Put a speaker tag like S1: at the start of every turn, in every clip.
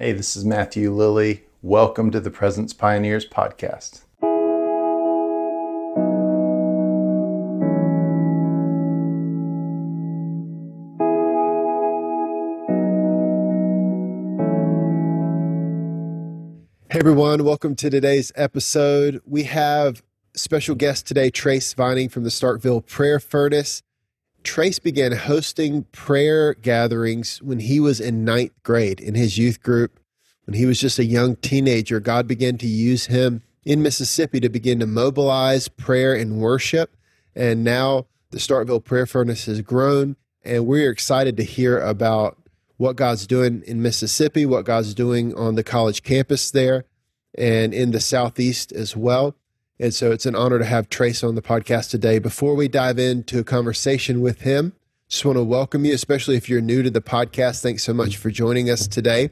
S1: Hey, this is Matthew Lilly. Welcome to the Presence Pioneers podcast.
S2: Hey everyone, welcome to today's episode. We have special guest today, Trace Vining from the Starkville Prayer Furnace. Trace began hosting prayer gatherings when he was in ninth grade in his youth group. When he was just a young teenager, God began to use him in Mississippi to begin to mobilize prayer and worship. And now the Starkville Prayer Furnace has grown, and we're excited to hear about what God's doing in Mississippi, what God's doing on the college campus there, and in the Southeast as well. And so it's an honor to have Trace on the podcast today. Before we dive into a conversation with him, just want to welcome you, especially if you're new to the podcast. Thanks so much for joining us today.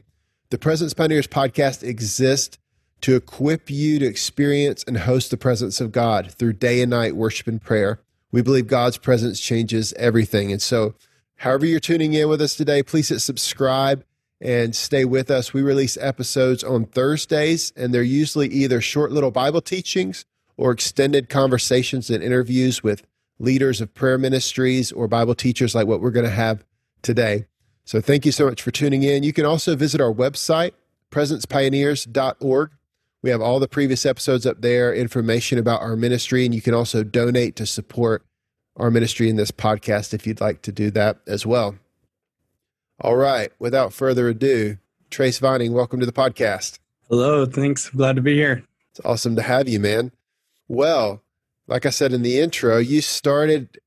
S2: The Presence Pioneers podcast exists to equip you to experience and host the presence of God through day and night worship and prayer. We believe God's presence changes everything. And so, however you're tuning in with us today, please hit subscribe and stay with us. We release episodes on Thursdays, and they're usually either short little Bible teachings or extended conversations and interviews with leaders of prayer ministries or Bible teachers like what we're going to have today. So thank you so much for tuning in. You can also visit our website, presencepioneers.org. We have all the previous episodes up there, information about our ministry, and you can also donate to support our ministry in this podcast if you'd like to do that as well. All right, without further ado, Trace Vining, welcome to the podcast.
S3: Hello, thanks. Glad to be here.
S2: It's awesome to have you, man. Well, like I said in the intro, you started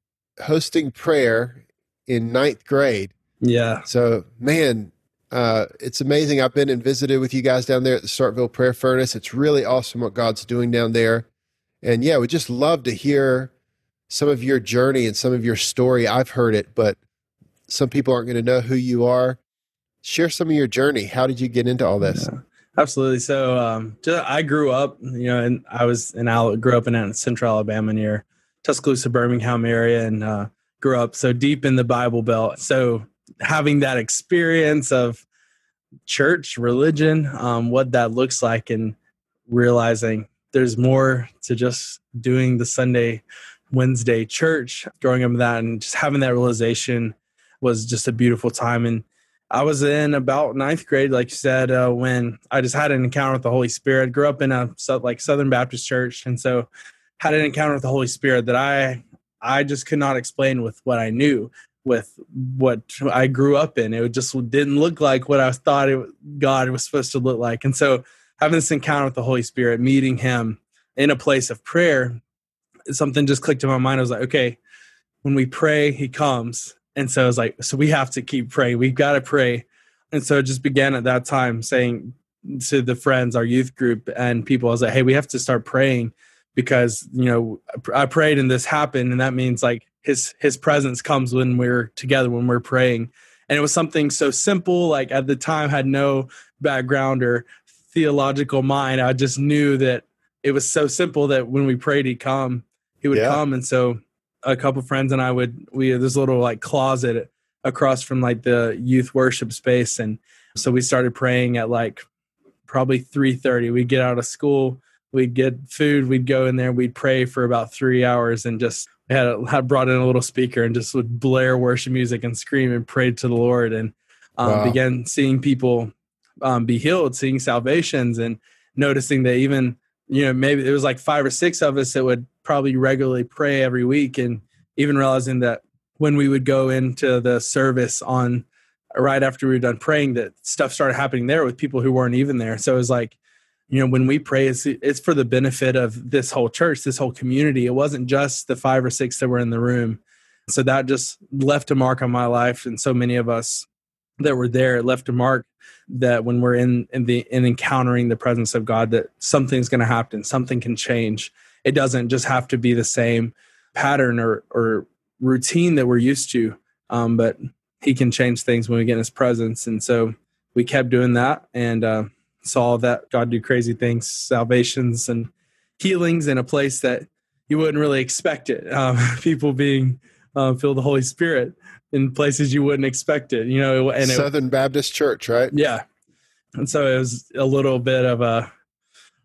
S2: hosting prayer in ninth grade.
S3: Yeah.
S2: So, man, uh, it's amazing. I've been and visited with you guys down there at the Starkville Prayer Furnace. It's really awesome what God's doing down there. And yeah, we just love to hear some of your journey and some of your story. I've heard it, but some people aren't going to know who you are. Share some of your journey. How did you get into all this?
S3: Yeah. Absolutely. So, um, just, I grew up, you know, and I was in Al- grew up in Central Alabama near Tuscaloosa, Birmingham area, and uh, grew up so deep in the Bible Belt. So, having that experience of church, religion, um, what that looks like, and realizing there's more to just doing the Sunday, Wednesday church, growing up with that, and just having that realization was just a beautiful time. And I was in about ninth grade, like you said, uh, when I just had an encounter with the Holy Spirit. Grew up in a like Southern Baptist church, and so had an encounter with the Holy Spirit that I I just could not explain with what I knew, with what I grew up in. It just didn't look like what I thought it, God was supposed to look like. And so having this encounter with the Holy Spirit, meeting Him in a place of prayer, something just clicked in my mind. I was like, okay, when we pray, He comes and so I was like, so we have to keep praying. We've got to pray. And so it just began at that time saying to the friends, our youth group and people, I was like, hey, we have to start praying because, you know, I prayed and this happened. And that means like his his presence comes when we're together, when we're praying. And it was something so simple, like at the time had no background or theological mind. I just knew that it was so simple that when we prayed, he'd come, he would yeah. come. And so a couple friends and I would we had this little like closet across from like the youth worship space and so we started praying at like probably 3:30 we'd get out of school we'd get food we'd go in there we'd pray for about 3 hours and just had, a, had brought in a little speaker and just would blare worship music and scream and pray to the Lord and um, wow. began seeing people um, be healed seeing salvations and noticing that even you know maybe it was like five or six of us that would probably regularly pray every week and even realizing that when we would go into the service on right after we were done praying that stuff started happening there with people who weren't even there. So it was like you know when we pray it's, it's for the benefit of this whole church this whole community. It wasn't just the five or six that were in the room. So that just left a mark on my life and so many of us that were there it left a mark that when we're in in the in encountering the presence of god that something's going to happen something can change it doesn't just have to be the same pattern or, or routine that we're used to. Um, but he can change things when we get in his presence. And so we kept doing that and uh, saw that God do crazy things, salvations and healings in a place that you wouldn't really expect it. Um, people being uh, filled the Holy Spirit in places you wouldn't expect it, you know.
S2: And Southern Baptist Church, right?
S3: Yeah. and so it was a little bit of a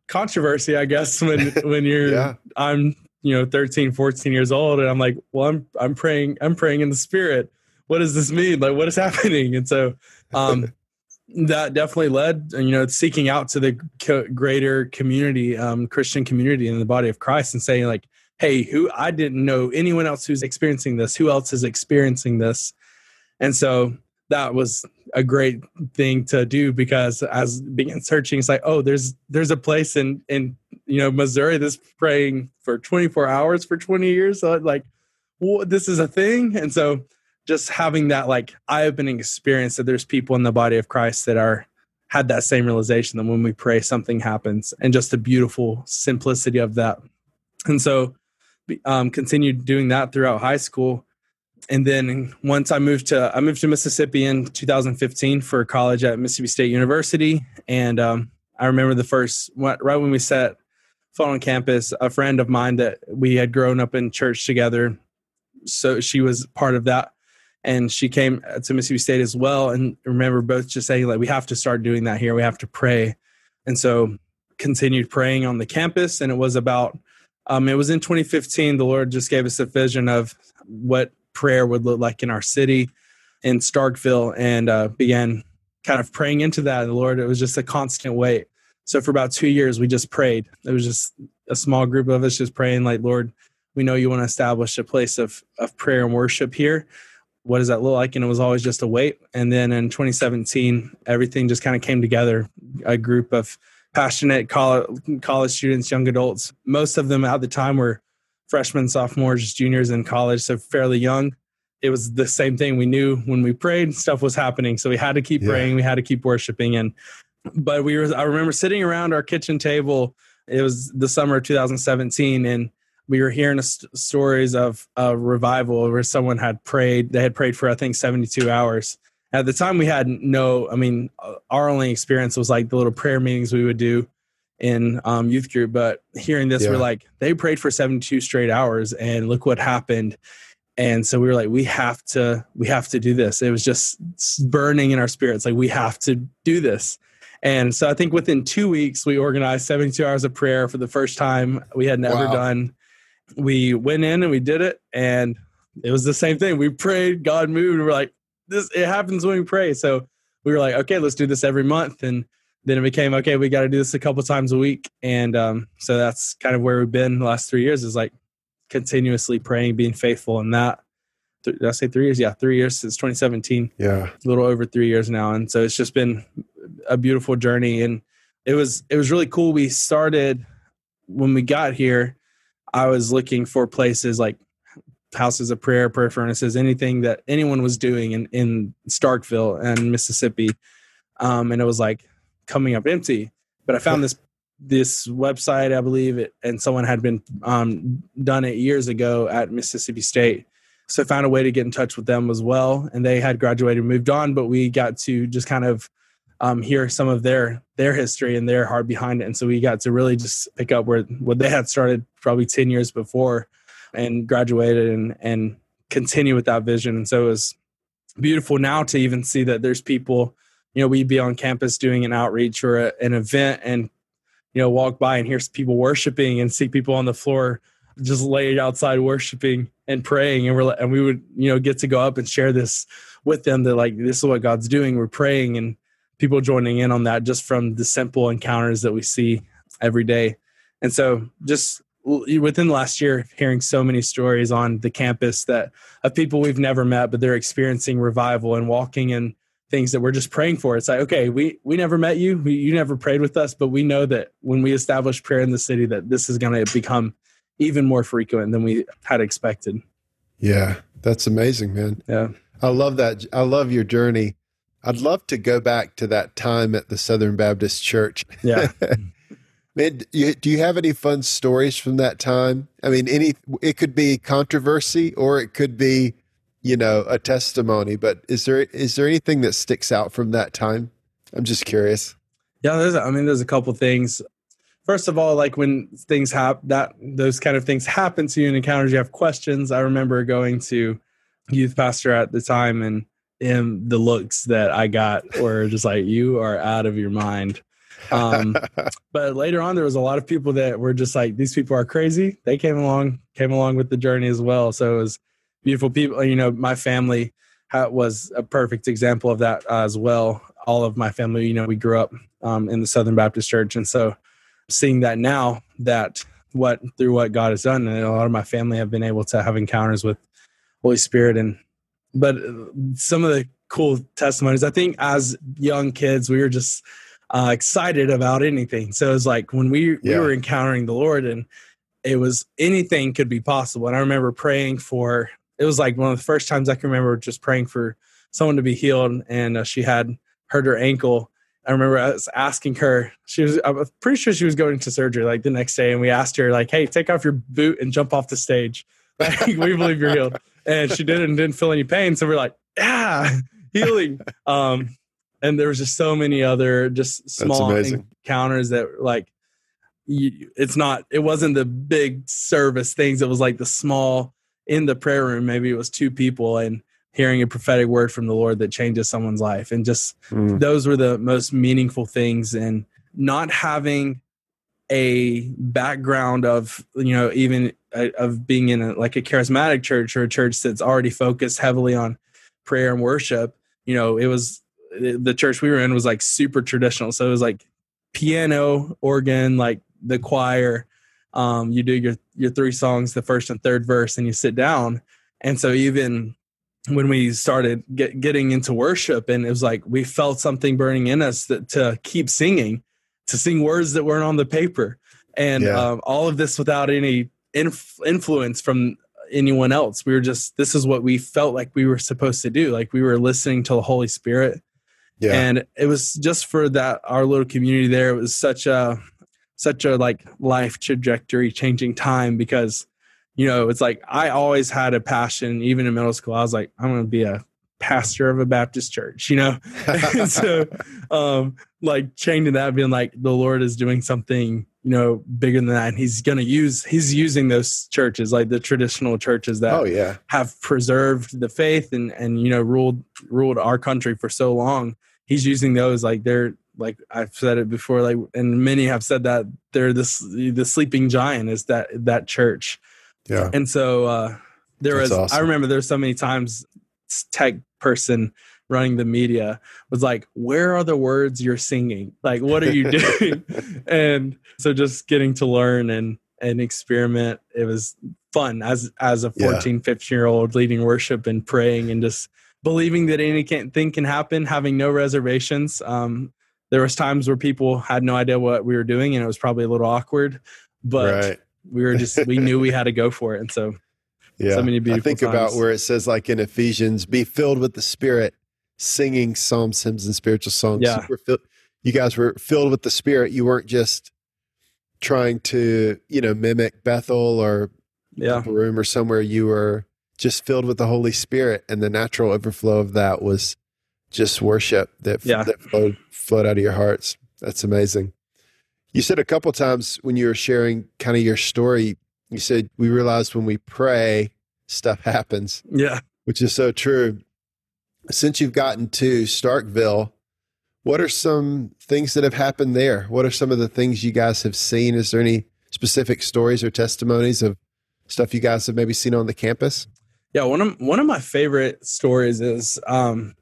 S3: controversy, I guess, when when you're yeah. I'm you know 13, 14 years old, and I'm like, well, I'm I'm praying I'm praying in the spirit. What does this mean? Like, what is happening? And so, um, that definitely led you know seeking out to the co- greater community, um, Christian community in the body of Christ, and saying like, hey, who I didn't know anyone else who's experiencing this. Who else is experiencing this? And so that was a great thing to do because as began searching, it's like, oh, there's there's a place in in you know Missouri that's praying for 24 hours for 20 years. So like, well, this is a thing, and so just having that like eye-opening experience that there's people in the body of Christ that are had that same realization that when we pray, something happens, and just the beautiful simplicity of that. And so, um, continued doing that throughout high school and then once I moved to I moved to Mississippi in 2015 for college at Mississippi State University, and um, I remember the first right when we set foot on campus, a friend of mine that we had grown up in church together, so she was part of that, and she came to Mississippi State as well. And remember both just saying like we have to start doing that here, we have to pray, and so continued praying on the campus, and it was about. Um, it was in 2015. The Lord just gave us a vision of what prayer would look like in our city in Starkville and uh, began kind of praying into that. The Lord, it was just a constant wait. So for about two years, we just prayed. It was just a small group of us just praying, like, Lord, we know you want to establish a place of, of prayer and worship here. What does that look like? And it was always just a wait. And then in 2017, everything just kind of came together. A group of passionate college, college students, young adults, most of them at the time were freshmen, sophomores, juniors in college, so fairly young. It was the same thing. We knew when we prayed, stuff was happening. So we had to keep yeah. praying, we had to keep worshiping. And but we were I remember sitting around our kitchen table. It was the summer of 2017, and we were hearing st- stories of a revival where someone had prayed. They had prayed for I think 72 hours. At the time, we had no. I mean, our only experience was like the little prayer meetings we would do in um, youth group, but hearing this, yeah. we're like, they prayed for 72 straight hours and look what happened. And so we were like, we have to, we have to do this. It was just burning in our spirits. Like we have to do this. And so I think within two weeks, we organized 72 hours of prayer for the first time we had never wow. done. We went in and we did it. And it was the same thing. We prayed, God moved. And we're like, this, it happens when we pray. So we were like, okay, let's do this every month. And then it became okay we got to do this a couple times a week. And um, so that's kind of where we've been the last three years is like continuously praying being faithful in that. Did i say three years? Yeah three years since 2017
S2: yeah.
S3: A little over three years now. And so it's just been a beautiful journey. And it was it was really cool. We started when we got here i was looking for places like houses of prayer prayer furnaces anything that anyone was doing in in starkville and mississippi. Um, and it was like coming up empty. But I found this this website, I believe, it, and someone had been um, done it years ago at Mississippi State. So I found a way to get in touch with them as well, and they had graduated, moved on, but we got to just kind of um, hear some of their their history and their heart behind it, and so we got to really just pick up where what they had started probably ten years before, and graduated and and continue with that vision. And so it was beautiful now to even see that there's people you know, we'd be on campus doing an outreach or a, an event and, you know, walk by and hear people worshiping and see people on the floor just laid outside worshiping and praying. And we're, and we would, you know, get to go up and share this with them that like, this is what God's doing. We're praying and people joining in on that just from the simple encounters that we see every day. And so just within the last year hearing so many stories on the campus that of people we've never met but they're experiencing revival and walking in things that we're just praying for. It's like, okay, we we never met you, we, you never prayed with us, but we know that when we establish prayer in the city, that this is going to become even more frequent than we had expected.
S2: Yeah, that's amazing, man.
S3: Yeah,
S2: I love that. I love your journey. I'd love to go back to that time at the Southern Baptist Church.
S3: Yeah.
S2: Man, do you, do you have any fun stories from that time? I mean, any it could be controversy or it could be you know, a testimony. But is there is there anything that sticks out from that time? I'm just curious.
S3: Yeah, there's. I mean, there's a couple things. First of all, like when things happen, that those kind of things happen to you in encounters, you have questions. I remember going to youth pastor at the time, and and the looks that I got were just like, you are out of your mind. Um, but later on, there was a lot of people that were just like, these people are crazy. They came along, came along with the journey as well. So it was beautiful people. You know, my family was a perfect example of that uh, as well. All of my family, you know, we grew up um, in the Southern Baptist Church, and so seeing that now that what through what God has done, and a lot of my family have been able to have encounters with Holy Spirit, and but some of the cool testimonies. I think as young kids, we were just uh, excited about anything. So it was like when we yeah. we were encountering the Lord, and it was anything could be possible. And I remember praying for it was like one of the first times I can remember just praying for someone to be healed, and uh, she had hurt her ankle. I remember I was asking her. She was. I'm pretty sure she was going to surgery like the next day, and we asked her like, "Hey, take off your boot and jump off the stage. Like, we believe you're healed." And she did it and didn't feel any pain. So we're like, "Yeah, healing." Um, and there was just so many other just small encounters that like, you, it's not. It wasn't the big service things. It was like the small in the prayer room, maybe it was two people and hearing a prophetic word from the Lord that changes someone's life. And just mm. those were the most meaningful things. And not having a background of, you know, even uh, of being in a, like a charismatic church or a church that's already focused heavily on prayer and worship, you know, it was the church we were in was like super traditional. So it was like piano, organ, like the choir, um, you do your your three songs, the first and third verse, and you sit down. And so even when we started get, getting into worship, and it was like we felt something burning in us that, to keep singing, to sing words that weren't on the paper, and yeah. um, all of this without any inf- influence from anyone else. We were just this is what we felt like we were supposed to do, like we were listening to the Holy Spirit. Yeah. And it was just for that our little community there. It was such a such a like life trajectory changing time because you know it's like i always had a passion even in middle school i was like i'm going to be a pastor of a baptist church you know? So um like changing that being like the lord is doing something you know bigger than that and he's going to use he's using those churches like the traditional churches that
S2: oh yeah.
S3: have preserved the faith and and you know ruled ruled our country for so long. He's using those like they're like I've said it before, like and many have said that they're this the sleeping giant is that that church.
S2: Yeah.
S3: And so uh there That's was awesome. I remember there's so many times tech person running the media was like, Where are the words you're singing? Like what are you doing? and so just getting to learn and and experiment, it was fun as as a 14, yeah. 15 year old leading worship and praying and just believing that anything can happen, having no reservations. Um, there was times where people had no idea what we were doing and it was probably a little awkward but right. we were just we knew we had to go for it and so
S2: yeah so many beautiful i think times. about where it says like in ephesians be filled with the spirit singing psalms hymns and spiritual songs
S3: yeah.
S2: You, you guys were filled with the spirit you weren't just trying to you know mimic bethel or
S3: yeah.
S2: room or somewhere you were just filled with the holy spirit and the natural overflow of that was just worship that,
S3: yeah.
S2: that flowed, flowed out of your hearts. That's amazing. You said a couple times when you were sharing kind of your story, you said, We realized when we pray, stuff happens.
S3: Yeah.
S2: Which is so true. Since you've gotten to Starkville, what are some things that have happened there? What are some of the things you guys have seen? Is there any specific stories or testimonies of stuff you guys have maybe seen on the campus?
S3: Yeah, one of one of my favorite stories is um,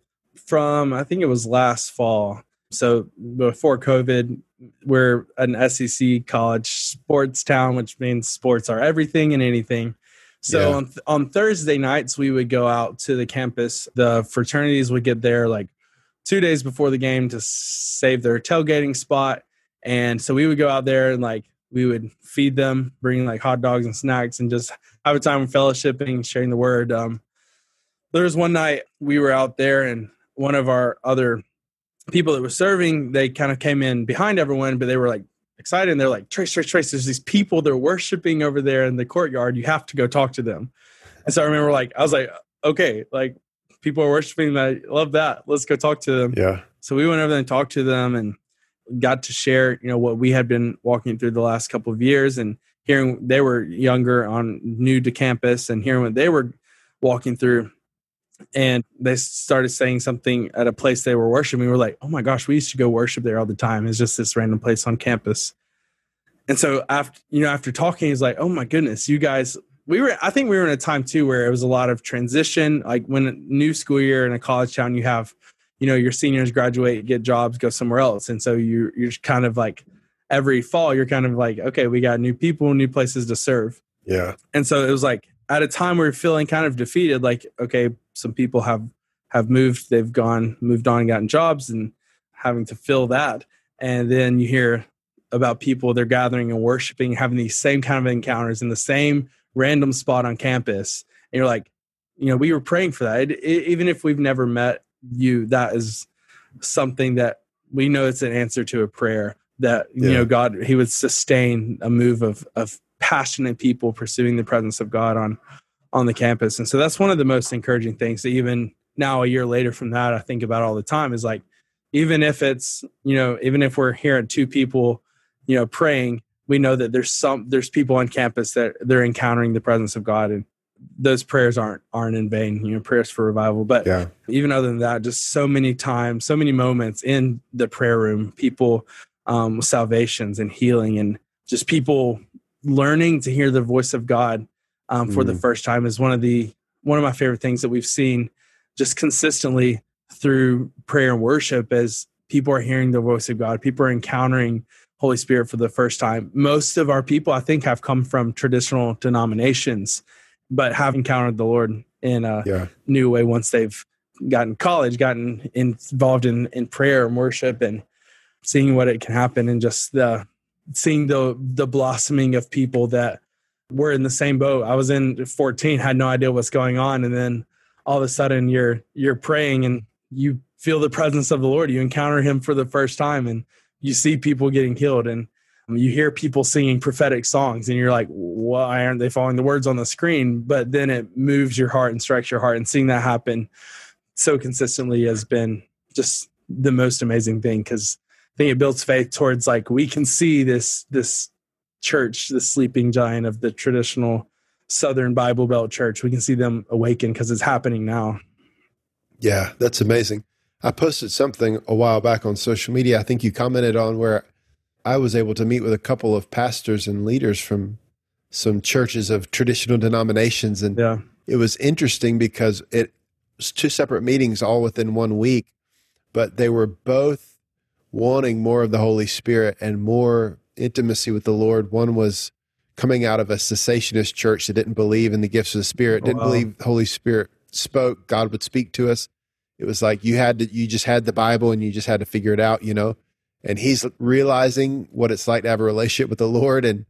S3: from I think it was last fall. So before COVID, we're an SEC college sports town, which means sports are everything and anything. So yeah. on, on Thursday nights, we would go out to the campus. The fraternities would get there like two days before the game to save their tailgating spot. And so we would go out there and like we would feed them, bring like hot dogs and snacks, and just have a time of fellowshipping, sharing the word. Um, there was one night we were out there and one of our other people that was serving, they kind of came in behind everyone, but they were like excited. And they're like, Trace, Trace, Trace, there's these people they're worshiping over there in the courtyard. You have to go talk to them. And so I remember like, I was like, uh, okay, like people are worshiping. I love that. Let's go talk to them.
S2: Yeah.
S3: So we went over there and talked to them and got to share, you know, what we had been walking through the last couple of years and hearing they were younger on new to campus and hearing what they were walking through and they started saying something at a place they were worshiping. We were like, oh my gosh, we used to go worship there all the time. It's just this random place on campus. And so after you know, after talking, he's like, oh my goodness, you guys. We were, I think we were in a time too where it was a lot of transition. Like when a new school year in a college town, you have, you know, your seniors graduate, get jobs, go somewhere else, and so you you're kind of like every fall, you're kind of like, okay, we got new people, new places to serve.
S2: Yeah.
S3: And so it was like at a time where you're feeling kind of defeated, like, okay, some people have have moved, they've gone, moved on, gotten jobs and having to fill that. And then you hear about people they're gathering and worshiping, having these same kind of encounters in the same random spot on campus. And you're like, you know, we were praying for that. It, it, even if we've never met you, that is something that we know it's an answer to a prayer that, yeah. you know, God, He would sustain a move of, of passionate people pursuing the presence of God on on the campus. And so that's one of the most encouraging things that even now a year later from that I think about all the time is like even if it's, you know, even if we're hearing two people, you know, praying, we know that there's some there's people on campus that they're encountering the presence of God and those prayers aren't aren't in vain, you know, prayers for revival. But yeah. even other than that, just so many times, so many moments in the prayer room, people um salvations and healing and just people learning to hear the voice of God um, for mm. the first time is one of the one of my favorite things that we've seen just consistently through prayer and worship as people are hearing the voice of God, people are encountering Holy Spirit for the first time. Most of our people, I think, have come from traditional denominations, but have encountered the Lord in a yeah. new way once they've gotten college, gotten involved in in prayer and worship, and seeing what it can happen, and just the seeing the the blossoming of people that were in the same boat. I was in 14, had no idea what's going on, and then all of a sudden you're you're praying and you feel the presence of the Lord. You encounter Him for the first time, and you see people getting healed, and you hear people singing prophetic songs, and you're like, "Why aren't they following the words on the screen?" But then it moves your heart and strikes your heart, and seeing that happen so consistently has been just the most amazing thing because I think it builds faith towards like we can see this this church, the sleeping giant of the traditional Southern Bible Belt church. We can see them awaken because it's happening now.
S2: Yeah, that's amazing. I posted something a while back on social media. I think you commented on where I was able to meet with a couple of pastors and leaders from some churches of traditional denominations. And yeah. it was interesting because it was two separate meetings all within one week, but they were both wanting more of the Holy Spirit and more intimacy with the Lord. One was coming out of a cessationist church that didn't believe in the gifts of the Spirit, didn't oh, wow. believe the Holy Spirit spoke, God would speak to us. It was like you had to, you just had the Bible and you just had to figure it out, you know. And he's realizing what it's like to have a relationship with the Lord, and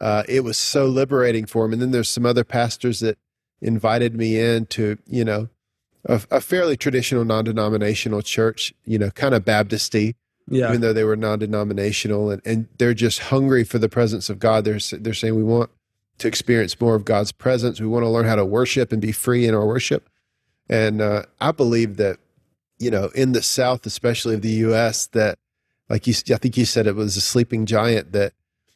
S2: uh, it was so liberating for him. And then there's some other pastors that invited me in to, you know, a, a fairly traditional non-denominational church, you know, kind of Baptisty, yeah. even though they were non-denominational and, and they're just hungry for the presence of God. They're, they're saying we want to experience more of God's presence. We want to learn how to worship and be free in our worship. And uh, I believe that, you know, in the South, especially of the U.S., that like you, I think you said it was a sleeping giant that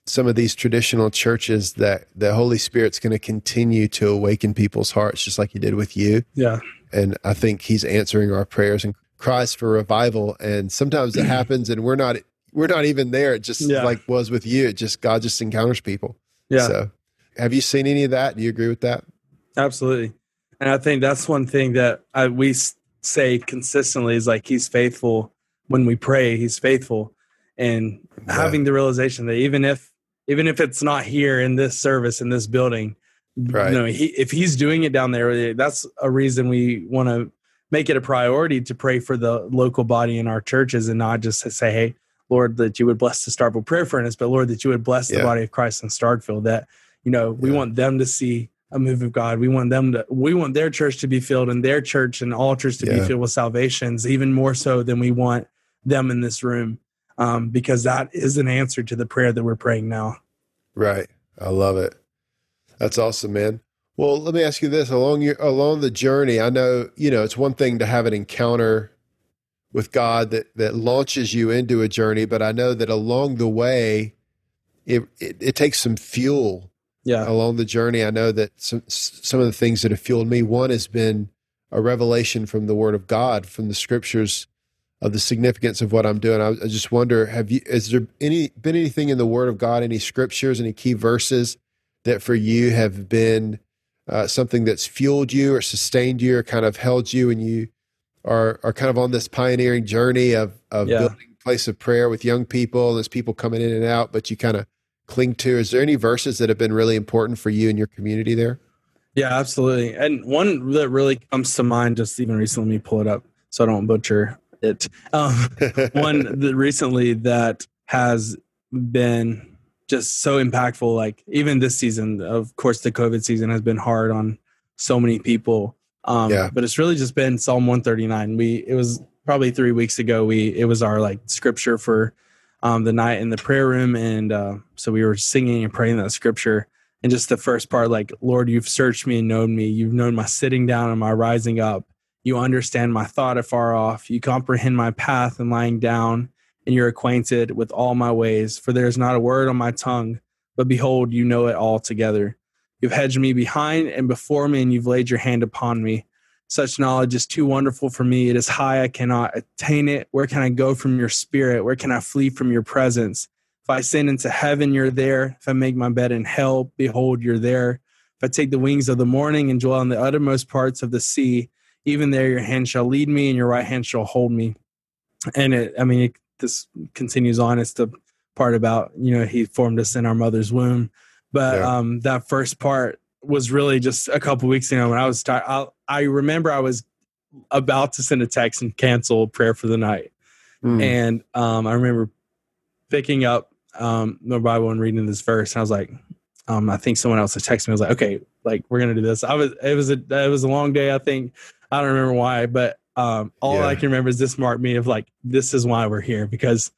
S2: some of these traditional churches that the Holy Spirit's going to continue to awaken people's hearts, just like He did with you.
S3: Yeah.
S2: And I think He's answering our prayers and cries for revival. And sometimes it happens and we're not we're not even there. It just yeah. like was with you. It just god just encounters people.
S3: Yeah. So
S2: have you seen any of that? Do you agree with that?
S3: Absolutely. And i think that's one thing that I, we say consistently is like he's faithful when we pray he's faithful. And yeah. having the realization that even if even if it's not here in this service in this building right. you know he, if he's doing it down there that's a reason we want to make it a priority to pray for the local body in our churches and not just to say, hey, Lord, that you would bless the Starkville Prayer Furnace, but Lord, that you would bless yeah. the body of Christ in Starkville. That, you know, we yeah. want them to see a move of God. We want them to, we want their church to be filled and their church and altars to yeah. be filled with salvations, even more so than we want them in this room, um, because that is an answer to the prayer that we're praying now.
S2: Right. I love it. That's awesome, man. Well, let me ask you this: along your along the journey, I know you know it's one thing to have an encounter with God that that launches you into a journey, but I know that along the way, it it, it takes some fuel.
S3: Yeah.
S2: Along the journey, I know that some some of the things that have fueled me. One has been a revelation from the Word of God, from the Scriptures, of the significance of what I'm doing. I, I just wonder: Have you? Is there any been anything in the Word of God, any scriptures, any key verses that for you have been uh, something that's fueled you or sustained you or kind of held you, and you are are kind of on this pioneering journey of of
S3: Yeah.
S2: building a place of prayer with young people. There's people coming in and out, but you kind of cling to. Is there any verses that have been really important for you and your community there?
S3: Yeah, absolutely. And one that really comes to mind, just even recently, let me pull it up so I don't butcher it. Um, one that recently that has been just so impactful, like even this season, of course, the COVID season has been hard on so many people. Um,
S2: Yeah.
S3: but it's really just been Psalm 139. We, it was probably three weeks ago. We, it was our like scripture for um, the night in the prayer room. And uh, so we were singing and praying that scripture and just the first part like lord you've searched me and known me you've known my sitting down and my rising up you understand my thought afar off you comprehend my path and lying down and you're acquainted with all my ways for there is not a word on my tongue but behold you know it all together. You've hedged me behind and before me and you've laid your hand upon me. Such knowledge is too wonderful for me. It is high. I cannot attain it. Where can i go from your spirit? Where can i flee from your presence? If I ascend into heaven, you're there. If I make my bed in hell, behold, you're there. If I take the wings of the morning and dwell in the uttermost parts of the sea, even there your hand shall lead me and your right hand shall hold me. And it, I mean, it, this continues on. It's the part about, you know, he formed us in our mother's womb. But
S2: Yeah.
S3: um, that first part was really just a couple weeks ago when I was tired. I, I remember I was about to send a text and cancel prayer for the night.
S2: Mm.
S3: And um, I remember picking up um, the Bible and reading this verse. And I was like, um, I think someone else had texted me. I was like, okay, like we're gonna do this. I was, it was a, it was a long day. I think I don't remember why, but um, all
S2: Yeah.
S3: I can remember is this marked me of like, this is why we're here because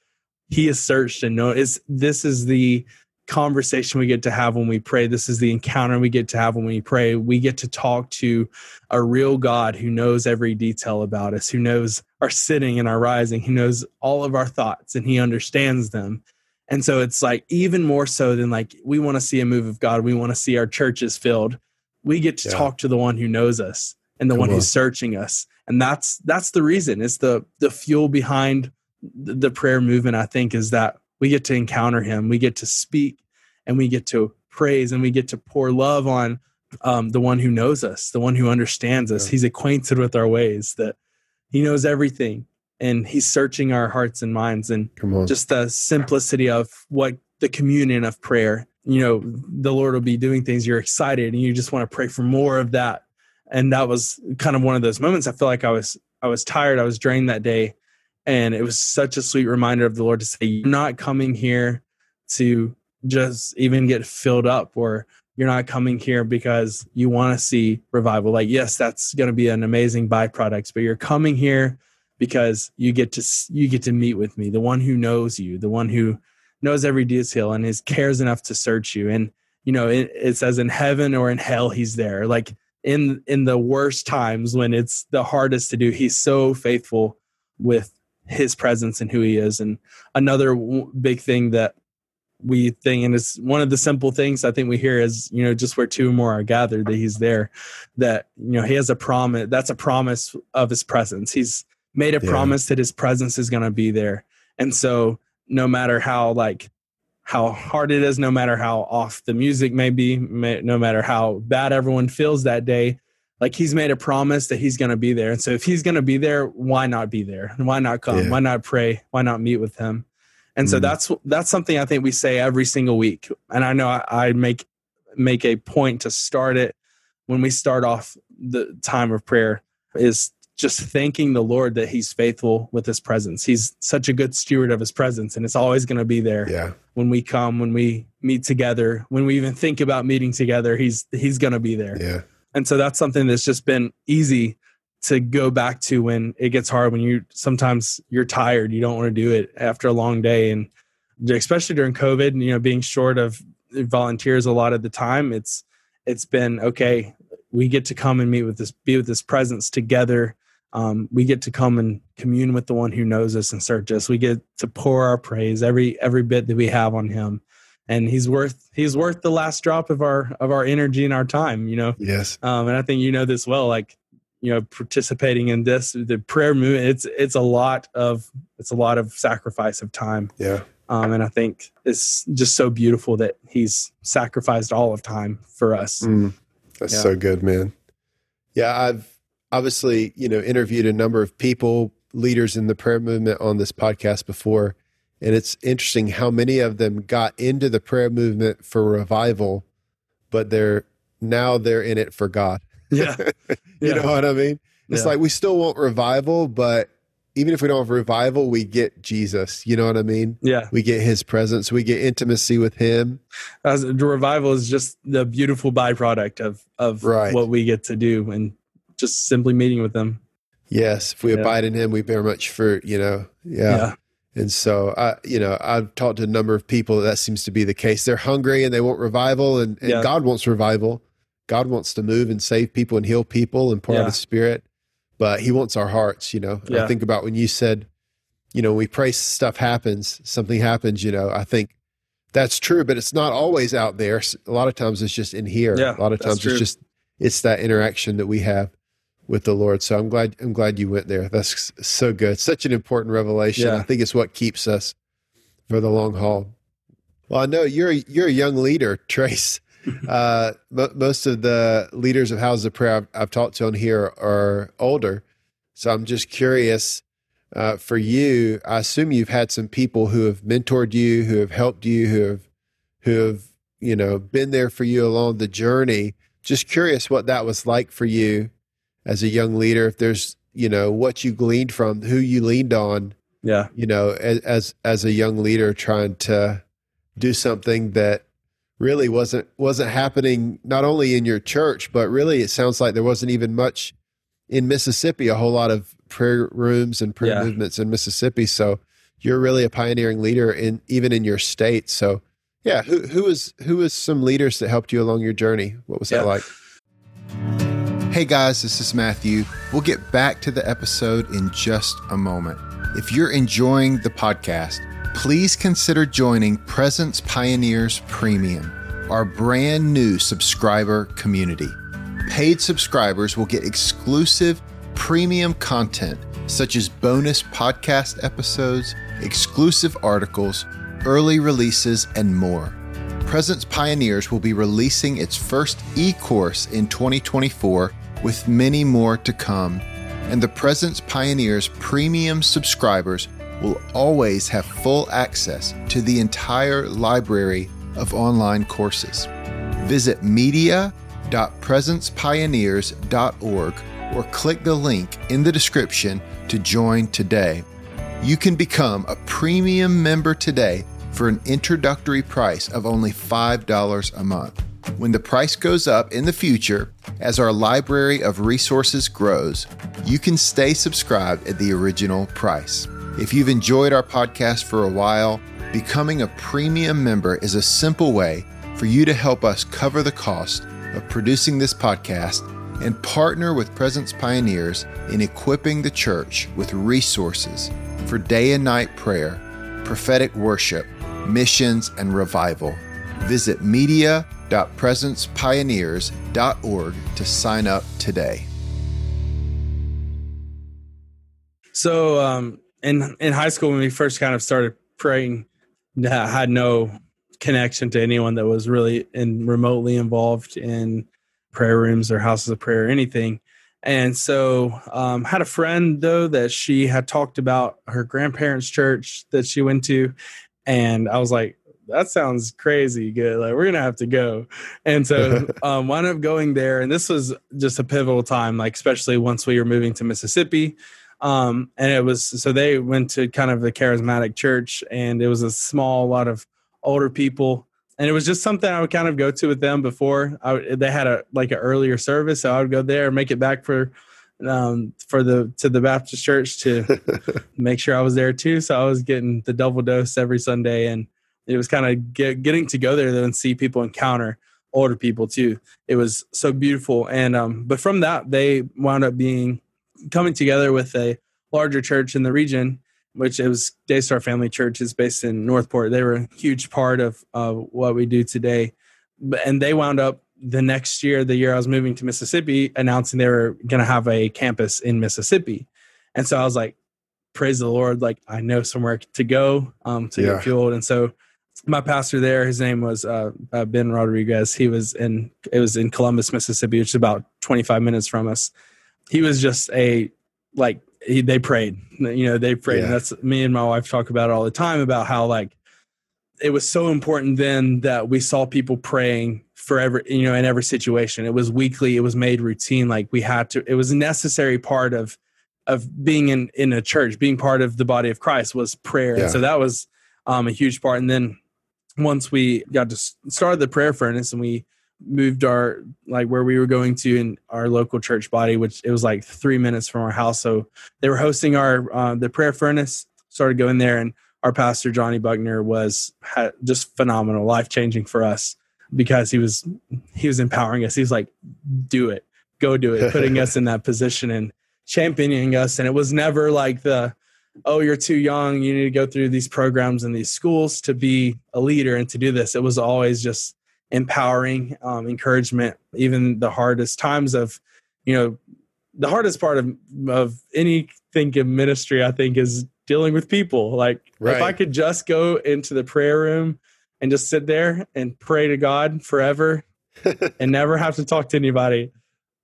S3: He has searched and know is this is the conversation we get to have when we pray. This is the encounter we get to have when we pray. We get to talk to a real God who knows every detail about us, who knows our sitting and our rising, who knows all of our thoughts and he understands them. And so it's like even more so than like we want to see a move of God, we want to see our churches filled. We get to
S2: Yeah.
S3: talk to the one who knows us and the
S2: Come
S3: one
S2: on.
S3: who's searching us. And that's that's the reason. It's the the fuel behind the, the prayer movement, I think, is that we get to encounter him, we get to speak and we get to praise and we get to pour love on um, the one who knows us, the one who understands us.
S2: Yeah.
S3: He's acquainted with our ways, that he knows everything and he's searching our hearts and minds. And just the simplicity of what the communion of prayer, you know, the Lord will be doing things, you're excited and you just want to pray for more of that. And that was kind of one of those moments. I feel like I was, I was tired. I was drained that day. And it was such a sweet reminder of the Lord to say, you're not coming here to just even get filled up or you're not coming here because you want to see revival. Like, yes, that's going to be an amazing byproduct, but you're coming here because you get to you get to meet with me, the one who knows you, the one who knows every detail and is cares enough to search you. And you know, it, it says in heaven or in hell, he's there. Like in in the worst times when it's the hardest to do, he's so faithful with his presence and who he is. And another w- big thing that we think, and it's one of the simple things I think we hear is, you know, just where two or more are gathered, that he's there, that, you know, he has a promise. That's a promise of his presence. He's made a
S2: Yeah.
S3: promise that his presence is going to be there. And so no matter how, like, how hard it is, no matter how off the music may be, may, no matter how bad everyone feels that day, like he's made a promise that he's going to be there. And so if he's going to be there, why not be there? And why not come?
S2: Yeah.
S3: Why not pray? Why not meet with him? And so
S2: Mm.
S3: that's that's something I think we say every single week. And I know I, I make make a point to start it when we start off the time of prayer is just thanking the Lord that He's faithful with His presence. He's such a good steward of His presence, and it's always going to be there
S2: yeah.
S3: when we come, when we meet together, when we even think about meeting together. He's He's going to be there.
S2: Yeah.
S3: And so that's something that's just been easy to go back to when it gets hard, when you sometimes you're tired, you don't want to do it after a long day. And especially during COVID, and you know, being short of volunteers a lot of the time, it's it's been okay. We get to come and meet with this, be with this presence together. Um, we get to come and commune with the one who knows us and search us. We get to pour our praise every every bit that we have on him. And he's worth he's worth the last drop of our of our energy and our time, you know.
S2: Yes.
S3: Um, and I think you know this well. Like, you know participating in this the prayer movement it's it's a lot of it's a lot of sacrifice of time
S2: Yeah.
S3: um, and i think it's just so beautiful that he's sacrificed all of time for us
S2: Mm, that's
S3: Yeah.
S2: so good, man. Yeah, I've obviously, you know, interviewed a number of people, leaders in the prayer movement on this podcast before. And it's interesting how many of them got into the prayer movement for revival, but they're now they're in it for God.
S3: yeah
S2: You
S3: Yeah.
S2: know what I mean? It's
S3: Yeah.
S2: like we still want revival, but even if we don't have revival, we get Jesus. You know what I mean?
S3: yeah
S2: We get his presence, we get intimacy with him.
S3: As the revival is just the beautiful byproduct of of
S2: Right.
S3: what we get to do and just simply meeting with them
S2: Yes, if we
S3: Yeah.
S2: abide in him, we bear much fruit, you know. Yeah. And so I you know, I've talked to a number of people that seems to be the case. They're hungry and they want revival and, and
S3: Yeah.
S2: God wants revival. God wants to move and save people and heal people and pour out
S3: Yeah.
S2: his spirit. But he wants our hearts, you know. I think about when you said, you know, we pray stuff happens, something happens, you know, I think that's true, but it's not always out there. A lot of times it's just in here.
S3: Yeah,
S2: a lot of times it's just it's that interaction that we have with the Lord. So I'm glad I'm glad you went there. That's so good. Such an important revelation.
S3: Yeah.
S2: I think it's what keeps us for the long haul. Well, I know you're you're a young leader, Trace. Uh, mo most of the leaders of Houses of Prayer I've, I've talked to on here are older, so I'm just curious. Uh, for you, I assume you've had some people who have mentored you, who have helped you, who have who have you know been there for you along the journey. Just curious what that was like for you as a young leader. If there's you know what you gleaned from, who you leaned on,
S3: yeah
S2: you know, as as, as a young leader trying to do something that really wasn't wasn't happening not only in your church, but really it sounds like there wasn't even much in Mississippi, a whole lot of prayer rooms and prayer
S3: Yeah.
S2: movements in Mississippi. So you're really a pioneering leader in even in your state. So yeah, who who was who was some leaders that helped you along your journey? What was that like? Hey guys, this is Matthew. We'll get back to the episode in just a moment. If you're enjoying the podcast, please consider joining Presence Pioneers Premium, our brand new subscriber community. Paid subscribers will get exclusive premium content such as bonus podcast episodes, exclusive articles, early releases, and more. Presence Pioneers will be releasing its first e course in 2024 with many more to come. And the Presence Pioneers premium subscribers will always have full access to the entire library of online courses. Visit media.presencepioneers.org or click the link in the description to join today. You can become a premium member today for an introductory price of only $5 a month. When the price goes up in the future, as our library of resources grows, you can stay subscribed at the original price. If you've enjoyed our podcast for a while, becoming a premium member is a simple way for you to help us cover the cost of producing this podcast and partner with Presence Pioneers in equipping the church with resources for day and night prayer, prophetic worship, missions, and revival. Visit media.presencepioneers.org to sign up today.
S3: So um, in in high school when we first kind of started praying, I had no connection to anyone that was really in remotely involved in prayer rooms or houses of prayer or anything. And so um, had a friend though that she had talked about her grandparents' church that she went to, and I was like, that sounds crazy good. Like we're gonna have to go. And so um, wound up going there, and this was just a pivotal time, like especially once we were moving to Mississippi um and it was so they went to kind of the charismatic church and it was a small lot of older people and it was just something i would kind of go to with them before I, they had a like an earlier service so i would go there and make it back for um for the to the baptist church to make sure i was there too so i was getting the double dose every sunday and it was kind of get, getting to go there though and see people encounter older people too it was so beautiful and um but from that they wound up being coming together with a larger church in the region, which it was Daystar Family Church is based in Northport. They were a huge part of uh, what we do today, and they wound up the next year, the year I was moving to Mississippi, announcing they were going to have a campus in Mississippi. And so I was like, praise the Lord, like I know somewhere to go um, to
S2: Yeah.
S3: get fueled. And so my pastor there, his name was uh, uh, Ben Rodriguez. He was in, it was in Columbus, Mississippi, which is about 25 minutes from us. He was just a, like, he, they prayed, you know, they prayed.
S2: Yeah.
S3: And that's me and my wife talk about it all the time about how, like, it was so important then that we saw people praying for every you know in every situation it was weekly it was made routine like we had to it was a necessary part of of being in in a church being part of the body of christ was prayer
S2: Yeah.
S3: and so that was um a huge part and then once we got to start the prayer furnace and we moved our like where we were going to in our local church body which it was like three minutes from our house so they were hosting our uh, the prayer furnace started going there and our pastor Johnny Buckner was had just phenomenal, life changing for us because he was he was empowering us. He was like, "Do it, go do it," putting us in that position and championing us. And it was never like the, "Oh, you're too young. You need to go through these programs and these schools to be a leader and to do this." It was always just empowering, um, encouragement. Even the hardest times of, you know, the hardest part of of anything in ministry, I think, is dealing with people. Like if I could just go into the prayer room and just sit there and pray to God forever and never have to talk to anybody,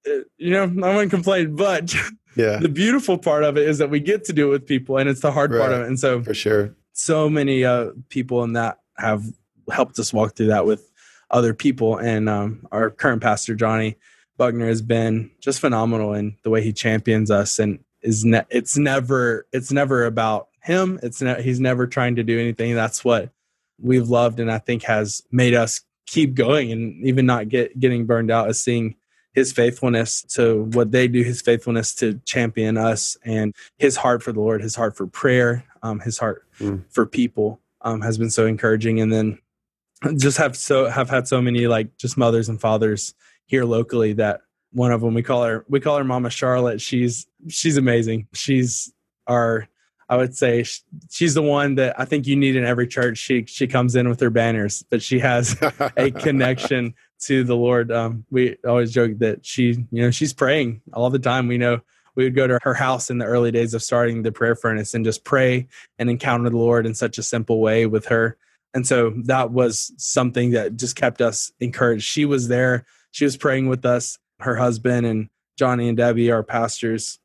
S3: uh, you know, I wouldn't complain. But
S2: Yeah,
S3: the beautiful part of it is that we get to do it with people, and it's the hard part of it. And so,
S2: for sure.
S3: so many uh, people in that have helped us walk through that with other people. And um, our current pastor, Johnny Buckner, has been just phenomenal in the way he champions us. And is ne- it's never it's never about him. It's ne- he's never trying to do anything. That's what we've loved, and I think has made us keep going and even not get getting burned out. Is seeing his faithfulness to what they do, his faithfulness to champion us, and his heart for the Lord, his heart for prayer, um, his heart
S2: Mm.
S3: for people um, has been so encouraging. And then just have so have had so many like just mothers and fathers here locally that one of them we call her we call her Mama Charlotte. She's she's amazing. She's our I would say she's the one that I think you need in every church. She she comes in with her banners, but she has a connection to the Lord. Um, we always joke that she, you know, she's praying all the time. We know we would go to her house in the early days of starting the prayer furnace and just pray and encounter the Lord in such a simple way with her. And so that was something that just kept us encouraged. She was there. She was praying with us. Her husband and Johnny and Debbie, our pastors,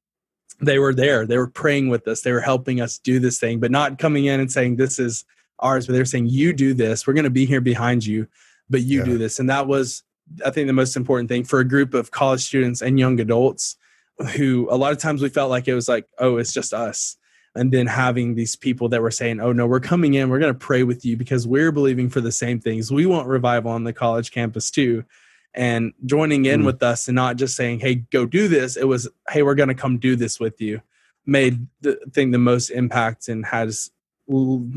S3: they were there. They were praying with us. They were helping us do this thing, but not coming in and saying, This is ours, but they were saying, You do this. We're going to be here behind you, but you
S2: Yeah.
S3: do this. And that was, I think, the most important thing for a group of college students and young adults who a lot of times we felt like it was like, Oh, it's just us. And then having these people that were saying, Oh, no, we're coming in. We're going to pray with you because we're believing for the same things. We want revival on the college campus too. And joining in
S2: Mm.
S3: with us and not just saying, Hey, go do this. It was, Hey, we're going to come do this with you made the thing the most impact and has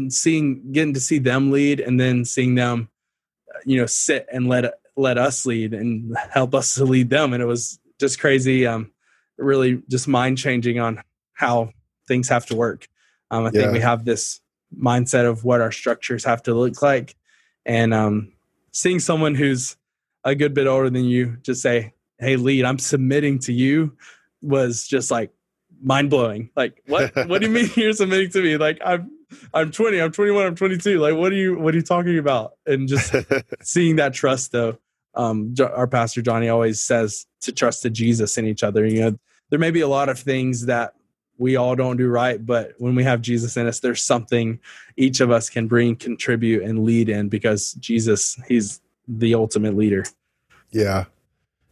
S3: seeing getting to see them lead and then seeing them you know sit and let let us lead and help us to lead them and it was just crazy um really just mind changing on how things have to work um i
S2: Yeah.
S3: think we have this mindset of what our structures have to look like and um seeing someone who's a good bit older than you just say hey lead i'm submitting to you was just like mind blowing. Like, what? what do you mean you're submitting to me? Like, I'm, I'm 20, I'm 21, I'm 22. Like, what are you, what are you talking about? And just seeing that trust, though. Um, our pastor Johnny always says to trust to Jesus in each other. You know, there may be a lot of things that we all don't do right, but when we have Jesus in us, there's something each of us can bring, contribute, and lead in because Jesus, He's the ultimate leader.
S2: Yeah.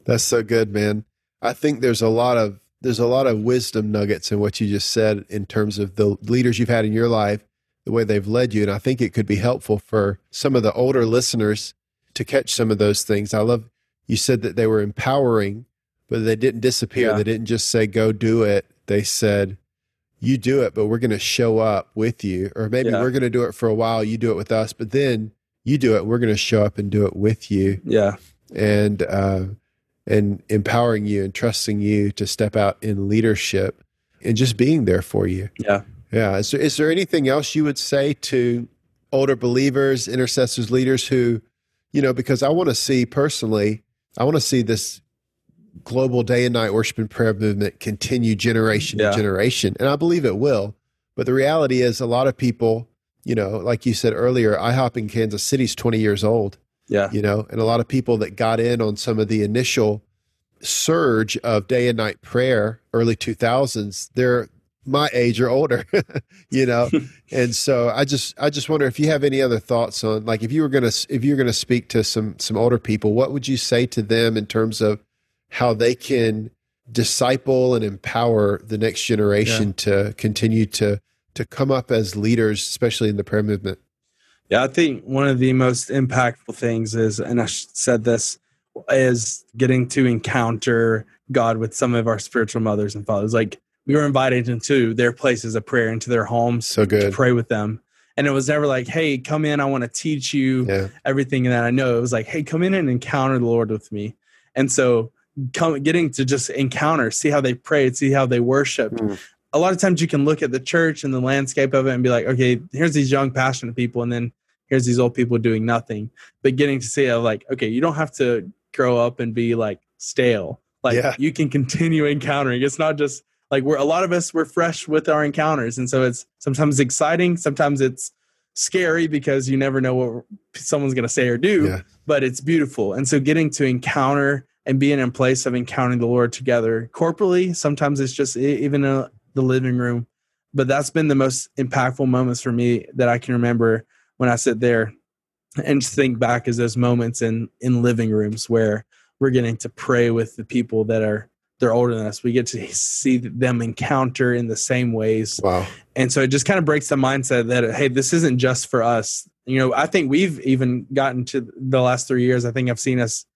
S2: That's so good, man. I think there's a lot of there's a lot of wisdom nuggets in what you just said in terms of the leaders you've had in your life, the way they've led you, and I think it could be helpful for some of the older listeners to catch some of those things. I love you said that they were empowering, but they didn't disappear.
S3: Yeah.
S2: They didn't just say go do it. They said you do it, but we're going to show up with you or maybe
S3: Yeah.
S2: we're going to do it for a while, you do it with us, but then you do it, we're going to show up and do it with you
S3: Yeah.
S2: and uh, and empowering you and trusting you to step out in leadership and just being there for you.
S3: Yeah.
S2: Yeah. Is there, is there anything else you would say to older believers, intercessors, leaders who, you know, because I want to see personally, I want to see this global day and night worship and prayer movement continue generation
S3: Yeah.
S2: to generation. And I believe it will. But the reality is, a lot of people, you know, like you said earlier, IHOP in Kansas City is 20 years old,
S3: Yeah.
S2: you know, and a lot of people that got in on some of the initial surge of day and night prayer, early 2000s, they're my age or older, you know. and so I just I just wonder if you have any other thoughts on like if you were going to if you're going to speak to some some older people, what would you say to them in terms of how they can disciple and empower the next generation to continue to to come up as leaders, especially in the prayer movement?
S3: Yeah, I think one of the most impactful things is, and I said this, is getting to encounter God with some of our spiritual mothers and fathers. Like we were invited into their places of prayer, into their homes
S2: So
S3: to
S2: good.
S3: pray with them. And it was never like, hey, come in, I want to teach you
S2: Yeah.
S3: everything that I know. It was like, hey, come in and encounter the Lord with me. And so come getting to just encounter, see how they prayed, see how they worshiped.
S2: Mm.
S3: A lot of times you can look at the church and the landscape of it and be like, okay, here's these young, passionate people, and then here's these old people doing nothing. But getting to see it like, okay, you don't have to grow up and be like stale. Like
S2: Yeah.
S3: you can continue encountering. It's not just like we're a lot of us we're fresh with our encounters. And so it's sometimes exciting, sometimes it's scary because you never know what someone's gonna say or do
S2: Yeah.
S3: but it's beautiful. And so getting to encounter and being in place of encountering the Lord together corporately, sometimes it's just even in the living room. But that's been the most impactful moments for me that I can remember when I sit there and just think back as those moments in in living rooms where we're getting to pray with the people that are they're older than us. We get to see them encounter in the same ways.
S2: Wow.
S3: and so it just kind of breaks the mindset that hey this isn't just for us. You know i think we've even gotten to the last three years i think i've seen us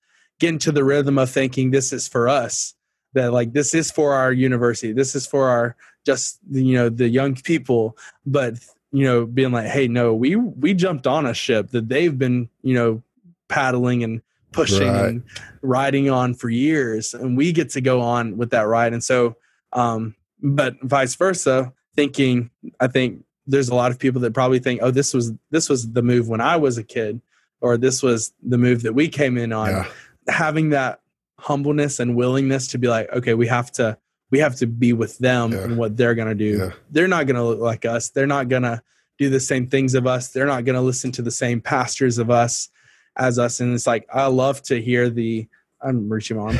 S3: get into the rhythm of thinking this is for us. That like this is for our university. This is for our just you know the young people. But you know being like hey no we we jumped on a ship that they've been you know paddling and pushing
S2: Right.
S3: and riding on for years and we get to go on with that ride and so um but vice versa thinking i think there's a lot of people that probably think oh this was this was the move when i was a kid or this was the move that we came in on
S2: Yeah.
S3: having that humbleness and willingness to be like okay we have to we have to be with them
S2: Yeah.
S3: and what they're going to do
S2: Yeah.
S3: they're not going to look like us they're not going to do the same things of us they're not going to listen to the same pastors of us as us and it's like i love to hear the i'm reaching my arm.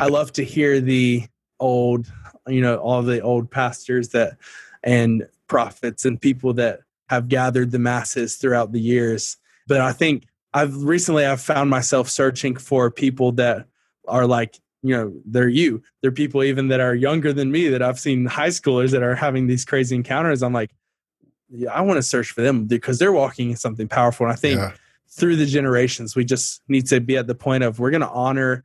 S3: I love to hear the old, you know, all the old pastors that and prophets and people that have gathered the masses throughout the years. But I think I've recently I've found myself searching for people that are like, you know, they're you. They're people even that are younger than me that I've seen high schoolers that are having these crazy encounters. I'm like, yeah, I want to search for them because they're walking in something powerful. And I think
S2: Yeah.
S3: through the generations we just need to be at the point of we're going to honor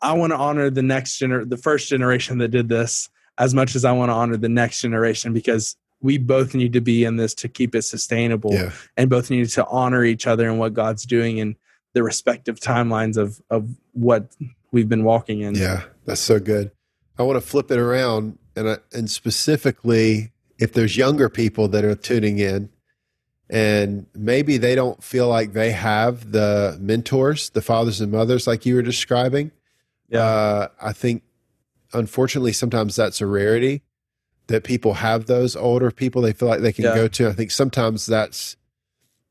S3: i want to honor the next gener the first generation that did this as much as i want to honor the next generation because we both need to be in this to keep it sustainable
S2: Yeah.
S3: and both need to honor each other and what god's doing in the respective timelines of of what we've been walking in
S2: Yeah, that's so good. I want to flip it around and I, and specifically if there's younger people that are tuning in and maybe they don't feel like they have the mentors, the fathers and mothers like you were describing.
S3: Yeah.
S2: Uh, I think unfortunately sometimes that's a rarity that people have those older people they feel like they can
S3: Yeah.
S2: go to. I think sometimes that's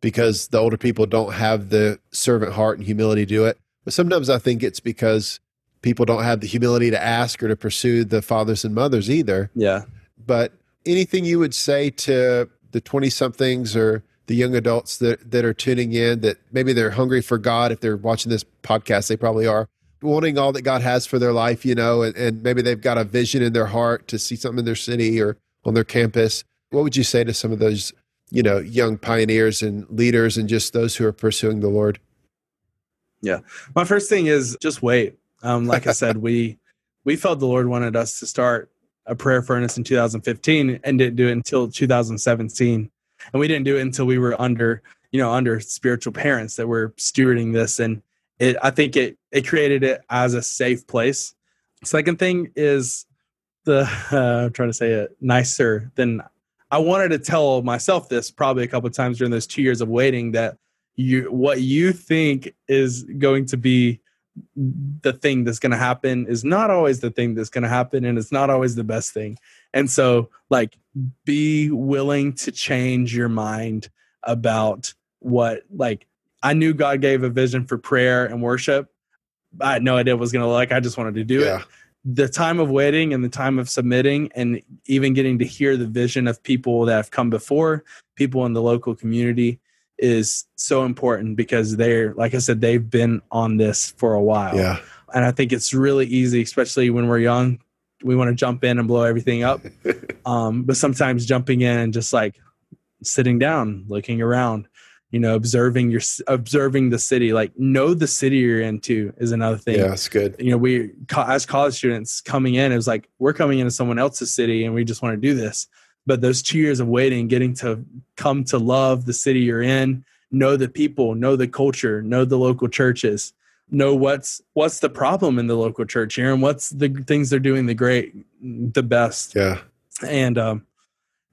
S2: because the older people don't have the servant heart and humility to do it. But sometimes I think it's because people don't have the humility to ask or to pursue the fathers and mothers either.
S3: yeah
S2: But anything you would say to the 20 somethings or the young adults that, that are tuning in that maybe they're hungry for God, if they're watching this podcast, they probably are wanting all that God has for their life, you know, and, and maybe they've got a vision in their heart to see something in their city or on their campus. What would you say to some of those, you know, young pioneers and leaders and just those who are pursuing the Lord?
S3: My first thing is just wait. Um, like i said we we felt the lord wanted us to start a prayer furnace in 2015 and didn't do it until 2017 and we didn't do it until we were under you know under spiritual parents that were stewarding this. And it i think it it created it as a safe place. Second thing is the uh, i'm trying to say it nicer than i wanted to tell myself this probably a couple of times during those two years of waiting that you what you think is going to be the thing that's going to happen is not always the thing that's going to happen and it's not always the best thing. And so like be willing to change your mind about what like i knew god gave a vision for prayer and worship. I had no idea what was going to look like. I just wanted to do
S2: Yeah.
S3: it the time of waiting and the time of submitting and even getting to hear the vision of people that have come before people in the local community is so important because they're like i said they've been on this for a while
S2: Yeah.
S3: and i think it's really easy especially when we're young we want to jump in and blow everything up um, but sometimes jumping in and just like sitting down looking around you know observing your observing the city like know the city you're in too is another thing
S2: Yeah, it's good.
S3: you know we as college students coming in it was like we're coming into someone else's city and we just want to do this but those two years of waiting getting to come to love the city you're in know the people know the culture know the local churches know what's what's the problem in the local church here and what's the things they're doing the great the best.
S2: Yeah.
S3: and um,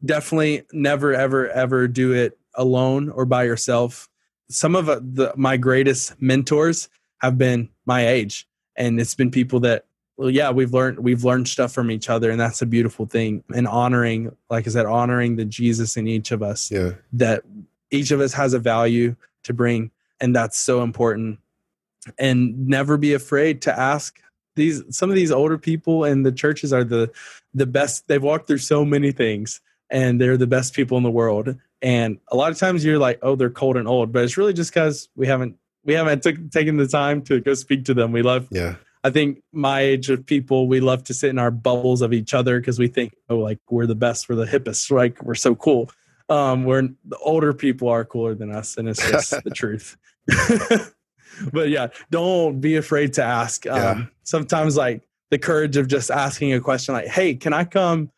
S3: definitely never ever ever do it alone or by yourself. Some of uh, the, my greatest mentors have been my age and it's been people that well yeah we've learned we've learned stuff from each other and that's a beautiful thing and honoring like i said honoring the jesus in each of us
S2: Yeah.
S3: that each of us has a value to bring and that's so important and never be afraid to ask these some of these older people in the churches are the the best they've walked through so many things and they're the best people in the world and a lot of times you're like oh they're cold and old but it's really just because we haven't we haven't took, taken the time to go speak to them we love
S2: Yeah.
S3: I think my age of people, we love to sit in our bubbles of each other because we think, oh, like we're the best, we're the hippest, like we're so cool. Um, where the older people are cooler than us, and it's just the truth. but yeah, don't be afraid to ask. Um,
S2: Yeah.
S3: Sometimes, like the courage of just asking a question, like, "Hey, can I come?"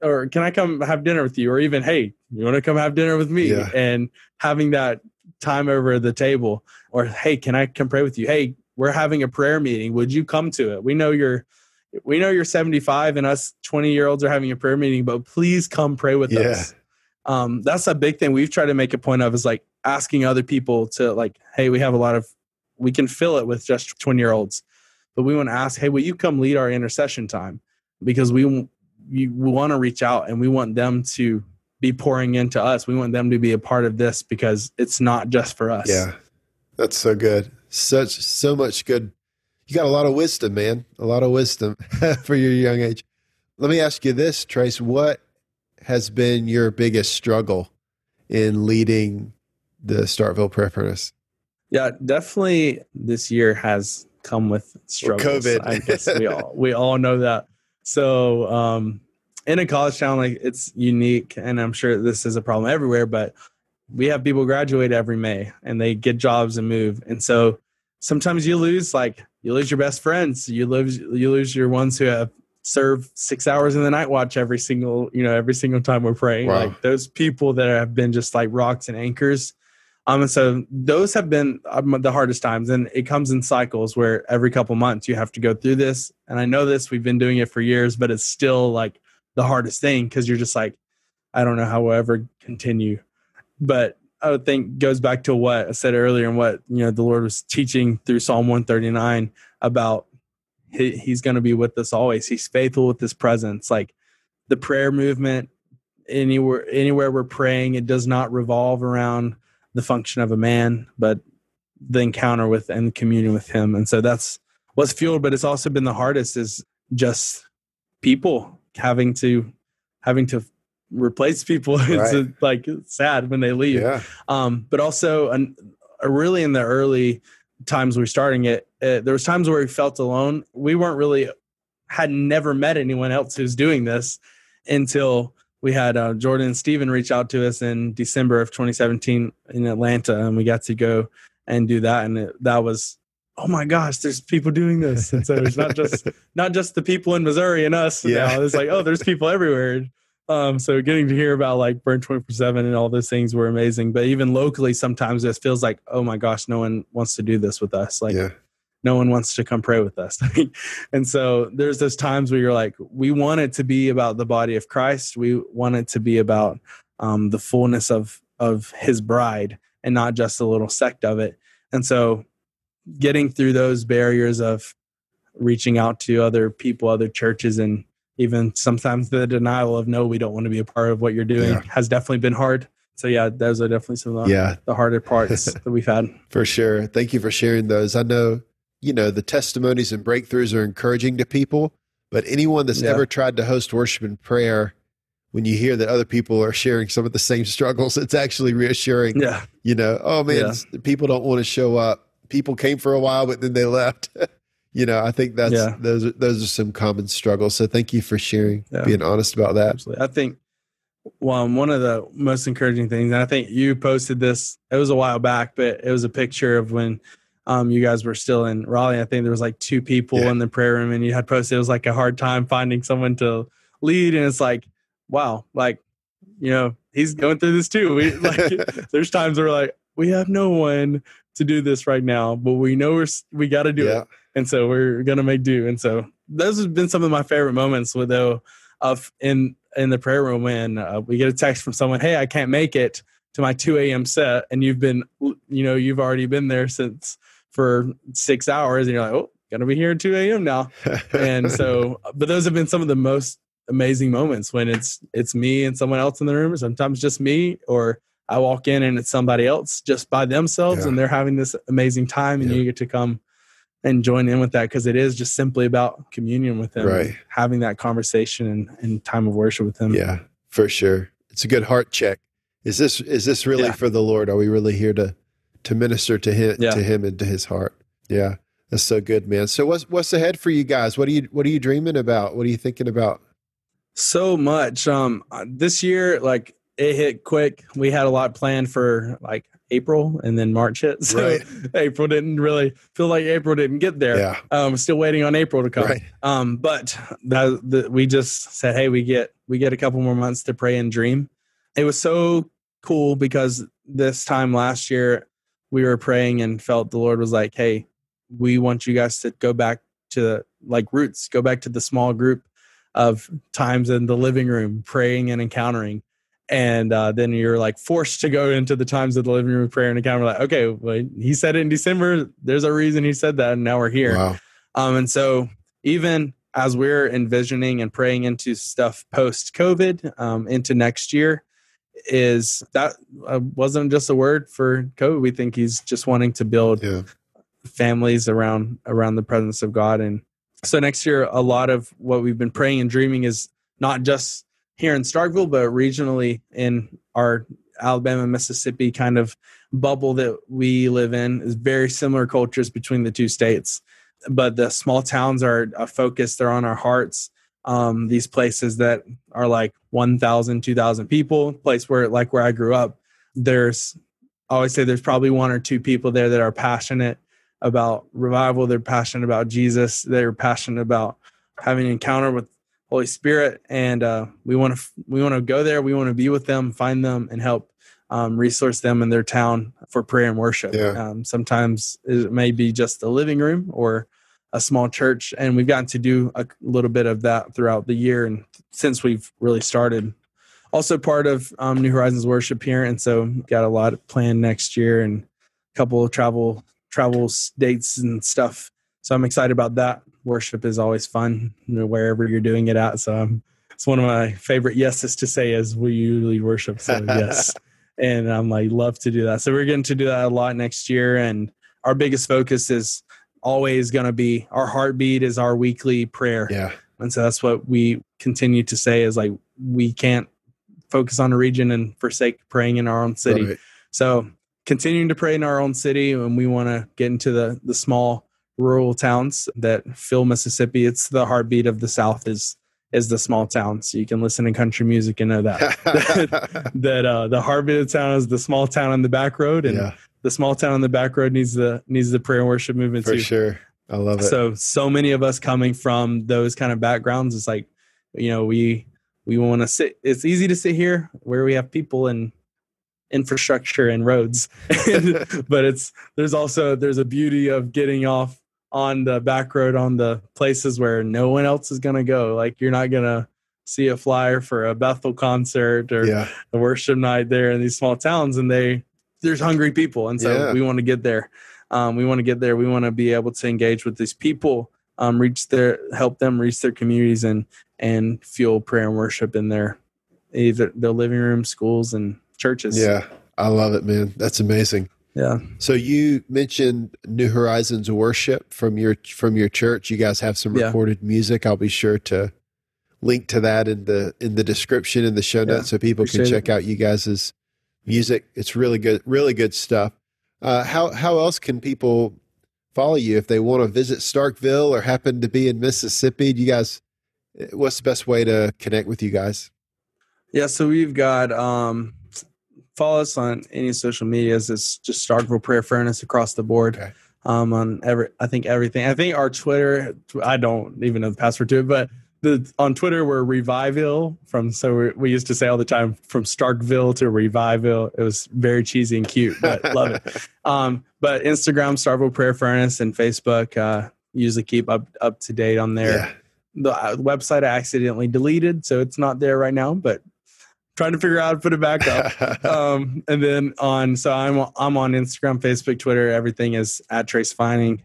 S3: Or can I come have dinner with you? Or even, hey, you want to come have dinner with me?
S2: Yeah.
S3: And having that time over the table. Or hey, can I come pray with you? Hey, we're having a prayer meeting. Would you come to it? We know you're we know you're 75 and us 20 year olds are having a prayer meeting, but please come pray with
S2: Yeah.
S3: us. Um, that's a big thing we've tried to make a point of is like asking other people to like, hey, we have a lot of we can fill it with just 20 year olds, but we want to ask, hey, will you come lead our intercession time? Because we we, we want to reach out and we want them to be pouring into us. We want them to be a part of this because it's not just for us.
S2: Yeah. That's so good. Such so much good. You got a lot of wisdom, man. A lot of wisdom for your young age. Let me ask you this, Trace. What has been your biggest struggle in leading the Starkville Furnace?
S3: Yeah, definitely this year has come with struggles.
S2: COVID.
S3: I guess we all we all know that. So um in a college town like it's unique and I'm sure this is a problem everywhere, but we have people graduate every May and they get jobs and move. And so sometimes you lose like you lose your best friends. You lose you lose your ones who have served six hours in the night watch every single, you know, every single time we're praying.
S2: Wow.
S3: Like those people that have been just like rocks and anchors. Um, and so those have been um, the hardest times, and it comes in cycles where every couple months you have to go through this. And I know this; we've been doing it for years, but it's still like the hardest thing because you're just like, I don't know how we'll ever continue. But I would think goes back to what I said earlier and what you know the Lord was teaching through Psalm 139 about he, He's going to be with us always. He's faithful with His presence. Like the prayer movement, anywhere anywhere we're praying, it does not revolve around the function of a man, but the encounter with and communion with Him. And so that's what's fueled. But it's also been the hardest is just people having to having to replace people. It's
S2: Right.
S3: like sad when they leave
S2: Yeah.
S3: um, but also an, uh, really in the early times we were starting it uh, there was times where we felt alone we weren't really had never met anyone else who's doing this until we had uh, jordan and steven reach out to us in december of 2017 in atlanta and we got to go and do that and it, that was oh my gosh there's people doing this and so it's not just not just the people in missouri and us
S2: Yeah.
S3: now it's like oh there's people everywhere um, so getting to hear about like burn 24 7 and all those things were amazing. But even locally, sometimes it feels like, oh my gosh, no one wants to do this with us. Like
S2: yeah.
S3: no one wants to come pray with us. and so there's those times where you're like, we want it to be about the body of Christ. We want it to be about um, the fullness of of his bride and not just a little sect of it. And so getting through those barriers of reaching out to other people, other churches, and even sometimes the denial of no, we don't want to be a part of what you're doing
S2: Yeah.
S3: has definitely been hard. So yeah, those are definitely some of the,
S2: Yeah,
S3: the harder parts that we've had.
S2: for sure. Thank you for sharing those. I know, you know, the testimonies and breakthroughs are encouraging to people, but anyone that's
S3: Yeah.
S2: ever tried to host worship and prayer, when you hear that other people are sharing some of the same struggles, it's actually reassuring.
S3: Yeah,
S2: You know, oh man,
S3: Yeah.
S2: people don't want to show up. People came for a while, but then they left. you know, I think that's
S3: Yeah.
S2: those are those are some common struggles. So thank you for sharing,
S3: Yeah.
S2: being honest about that.
S3: absolutely. I think well, one of the most encouraging things, and I think you posted this. It was a while back, but it was a picture of when um, you guys were still in Raleigh. I think there was like two people
S2: Yeah.
S3: in the prayer room, and you had posted it was like a hard time finding someone to lead, and it's like, wow, like you know, he's going through this too. We like, there's times where we're like, we have no one to do this right now, but we know we're we got to do
S2: yeah.
S3: it and so we're gonna make do. And so those have been some of my favorite moments with though of in in the prayer room when uh, we get a text from someone, "Hey, I can't make it to my 2 a.m. set," and you've been you know you've already been there since for six hours, and you're like, "Oh, gonna be here at 2 a.m. now." And so, but those have been some of the most amazing moments when it's it's me and someone else in the room, or sometimes just me, or I walk in and it's somebody else just by themselves,
S2: Yeah.
S3: and they're having this amazing time, and
S2: Yeah.
S3: you get to come and join in with that because it is just simply about communion with them,
S2: Right.
S3: having that conversation and, and time of worship with them.
S2: Yeah, for sure. It's a good heart check. Is this is this really
S3: Yeah.
S2: for the Lord? Are we really here to to minister to him
S3: Yeah.
S2: to him and to his heart? Yeah. That's so good, man. So what's what's ahead for you guys? What are you what are you dreaming about? What are you thinking about?
S3: so much. Um, uh, this year, like it hit quick. We had a lot planned for like April, and then March hit. So
S2: Right.
S3: April didn't really feel like April didn't get there.
S2: Yeah.
S3: Um, still waiting on April to come.
S2: Right.
S3: Um, but that, the, we just said, hey, we get we get a couple more months to pray and dream. It was so cool because this time last year we were praying and felt the Lord was like, hey, we want you guys to go back to like roots, go back to the small group of times in the living room praying and encountering. And uh, then you're like forced to go into the times of the living room prayer and encounter. Like, okay, well, he said it in December. There's a reason he said that, and now we're here.
S2: Wow.
S3: Um, and so even as we're envisioning and praying into stuff post COVID um, into next year, is that uh, wasn't just a word for COVID. We think he's just wanting to build
S2: Yeah.
S3: families around around the presence of God. And so next year, a lot of what we've been praying and dreaming is not just here in Starkville, but regionally in our Alabama, Mississippi kind of bubble that we live in is very similar cultures between the two states. But the small towns are a focus, they're on our hearts. Um, these places that are like 1,000, 2,000 people, place where, like where I grew up, there's, I always say there's probably one or two people there that are passionate about revival. They're passionate about Jesus. They're passionate about having an encounter with Holy Spirit, and uh, we want to we want to go there. We want to be with them, find them, and help um, resource them in their town for prayer and worship.
S2: Yeah.
S3: Um, sometimes it may be just a living room or a small church, and we've gotten to do a little bit of that throughout the year and since we've really started. Also, part of um, New Horizons worship here, and so got a lot planned next year and a couple of travel travel s- dates and stuff. So I'm excited about that. Worship is always fun you know, wherever you're doing it at. So um, it's one of my favorite yeses to say is we usually worship. So yes, and I'm like love to do that. So we're getting to do that a lot next year, and our biggest focus is always going to be our heartbeat is our weekly prayer.
S2: Yeah.
S3: And so that's what we continue to say is like we can't focus on a region and forsake praying in our own city.
S2: Right.
S3: So continuing to pray in our own city, and we want to get into the the small rural towns that fill Mississippi. It's the heartbeat of the South is is the small towns. So you can listen to country music and know that that uh, the heartbeat of the town is the small town on the back road, and
S2: yeah,
S3: the small town on the back road needs the needs the prayer and worship movement
S2: for
S3: too.
S2: sure. I love it.
S3: So so many of us coming from those kind of backgrounds, it's like, you know, we we want to sit. It's easy to sit here where we have people and infrastructure and roads, but it's there's also there's a beauty of getting off on the back road on the places where no one else is gonna go. Like you're not gonna see a flyer for a Bethel concert or
S2: yeah.
S3: a worship night there in these small towns and they there's hungry people and so
S2: Yeah.
S3: we want to get there Um, we want to get there. We want to be able to engage with these people, um, reach their, help them reach their communities, and and fuel prayer and worship in their either their living room, schools, and churches.
S2: Yeah, I love it, man. That's amazing.
S3: Yeah.
S2: So you mentioned New Horizons worship from your from your church. You guys have some
S3: Yeah.
S2: recorded music. I'll be sure to link to that in the in the description in the show
S3: Yeah.
S2: notes so people can check out you guys' music. It's really good, really good stuff. Uh, how how else can people follow you if they want to visit Starkville or happen to be in Mississippi? Do you guys, what's the best way to connect with you guys?
S3: Yeah, so we've got um follow us on any social medias. It's just Starkville Prayer Furnace across the board.
S2: Okay.
S3: Um on every I think everything. I think our Twitter I don't even know the password to it, but the on Twitter we're Reviville from so we we used to say all the time from Starkville to Reviville. It was very cheesy and cute, but love it. Um but Instagram Starkville Prayer Furnace and Facebook uh usually keep up up to date on there
S2: Yeah.
S3: the uh, website I accidentally deleted, so it's not there right now. But trying to figure out how to put it back up. um, and then on, so I'm I'm on Instagram, Facebook, Twitter. Everything is at Trace Finding.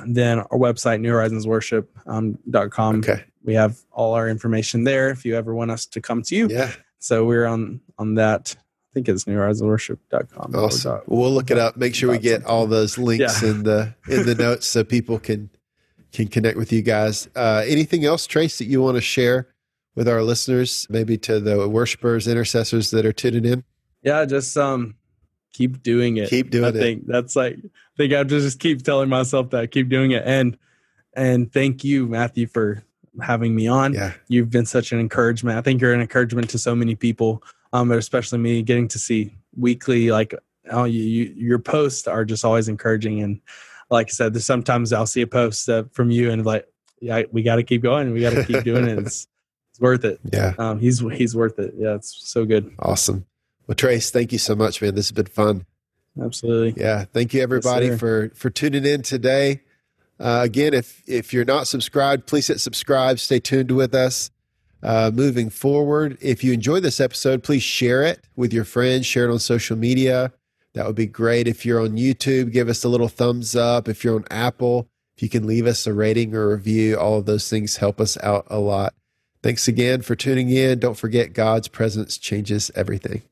S3: And then our website, New Horizons Worship um, dot com.
S2: okay.
S3: We have all our information there. If you ever want us to come to you,
S2: Yeah.
S3: so we're on on that. I think it's newhorizonsworship.com. or
S2: Awesome.
S3: dot-
S2: We'll look it up. Make sure we get
S3: something.
S2: all those links
S3: Yeah.
S2: in the in the notes so people can can connect with you guys. Uh, anything else, Trace, that you want to share with our listeners, maybe to the worshipers, intercessors that are tuning in?
S3: yeah, just um, keep doing it.
S2: Keep doing
S3: I
S2: it.
S3: think that's like I think I just keep telling myself that keep doing it and and thank you Matthew for having me on.
S2: Yeah.
S3: You've been such an encouragement. I think you're an encouragement to so many people, um, but especially me getting to see weekly like oh you, you your posts are just always encouraging and like I said, there's sometimes I'll see a post uh, from you and like yeah we got to keep going, we got to keep doing it. It's it's worth it.
S2: Yeah.
S3: Um, he's he's worth it. Yeah, it's so good.
S2: Awesome. Well, Trace, thank you so much, man. This has been fun.
S3: Absolutely.
S2: Yeah. Thank you everybody
S3: sir.
S2: for for tuning in today. Uh, again, if if you're not subscribed, please hit subscribe. Stay tuned with us. Uh, moving forward, if you enjoyed this episode, please share it with your friends. Share it on social media. That would be great. If you're on YouTube, give us a little thumbs up. If you're on Apple, if you can leave us a rating or review, all of those things help us out a lot. Thanks again for tuning in. Don't forget, God's presence changes everything.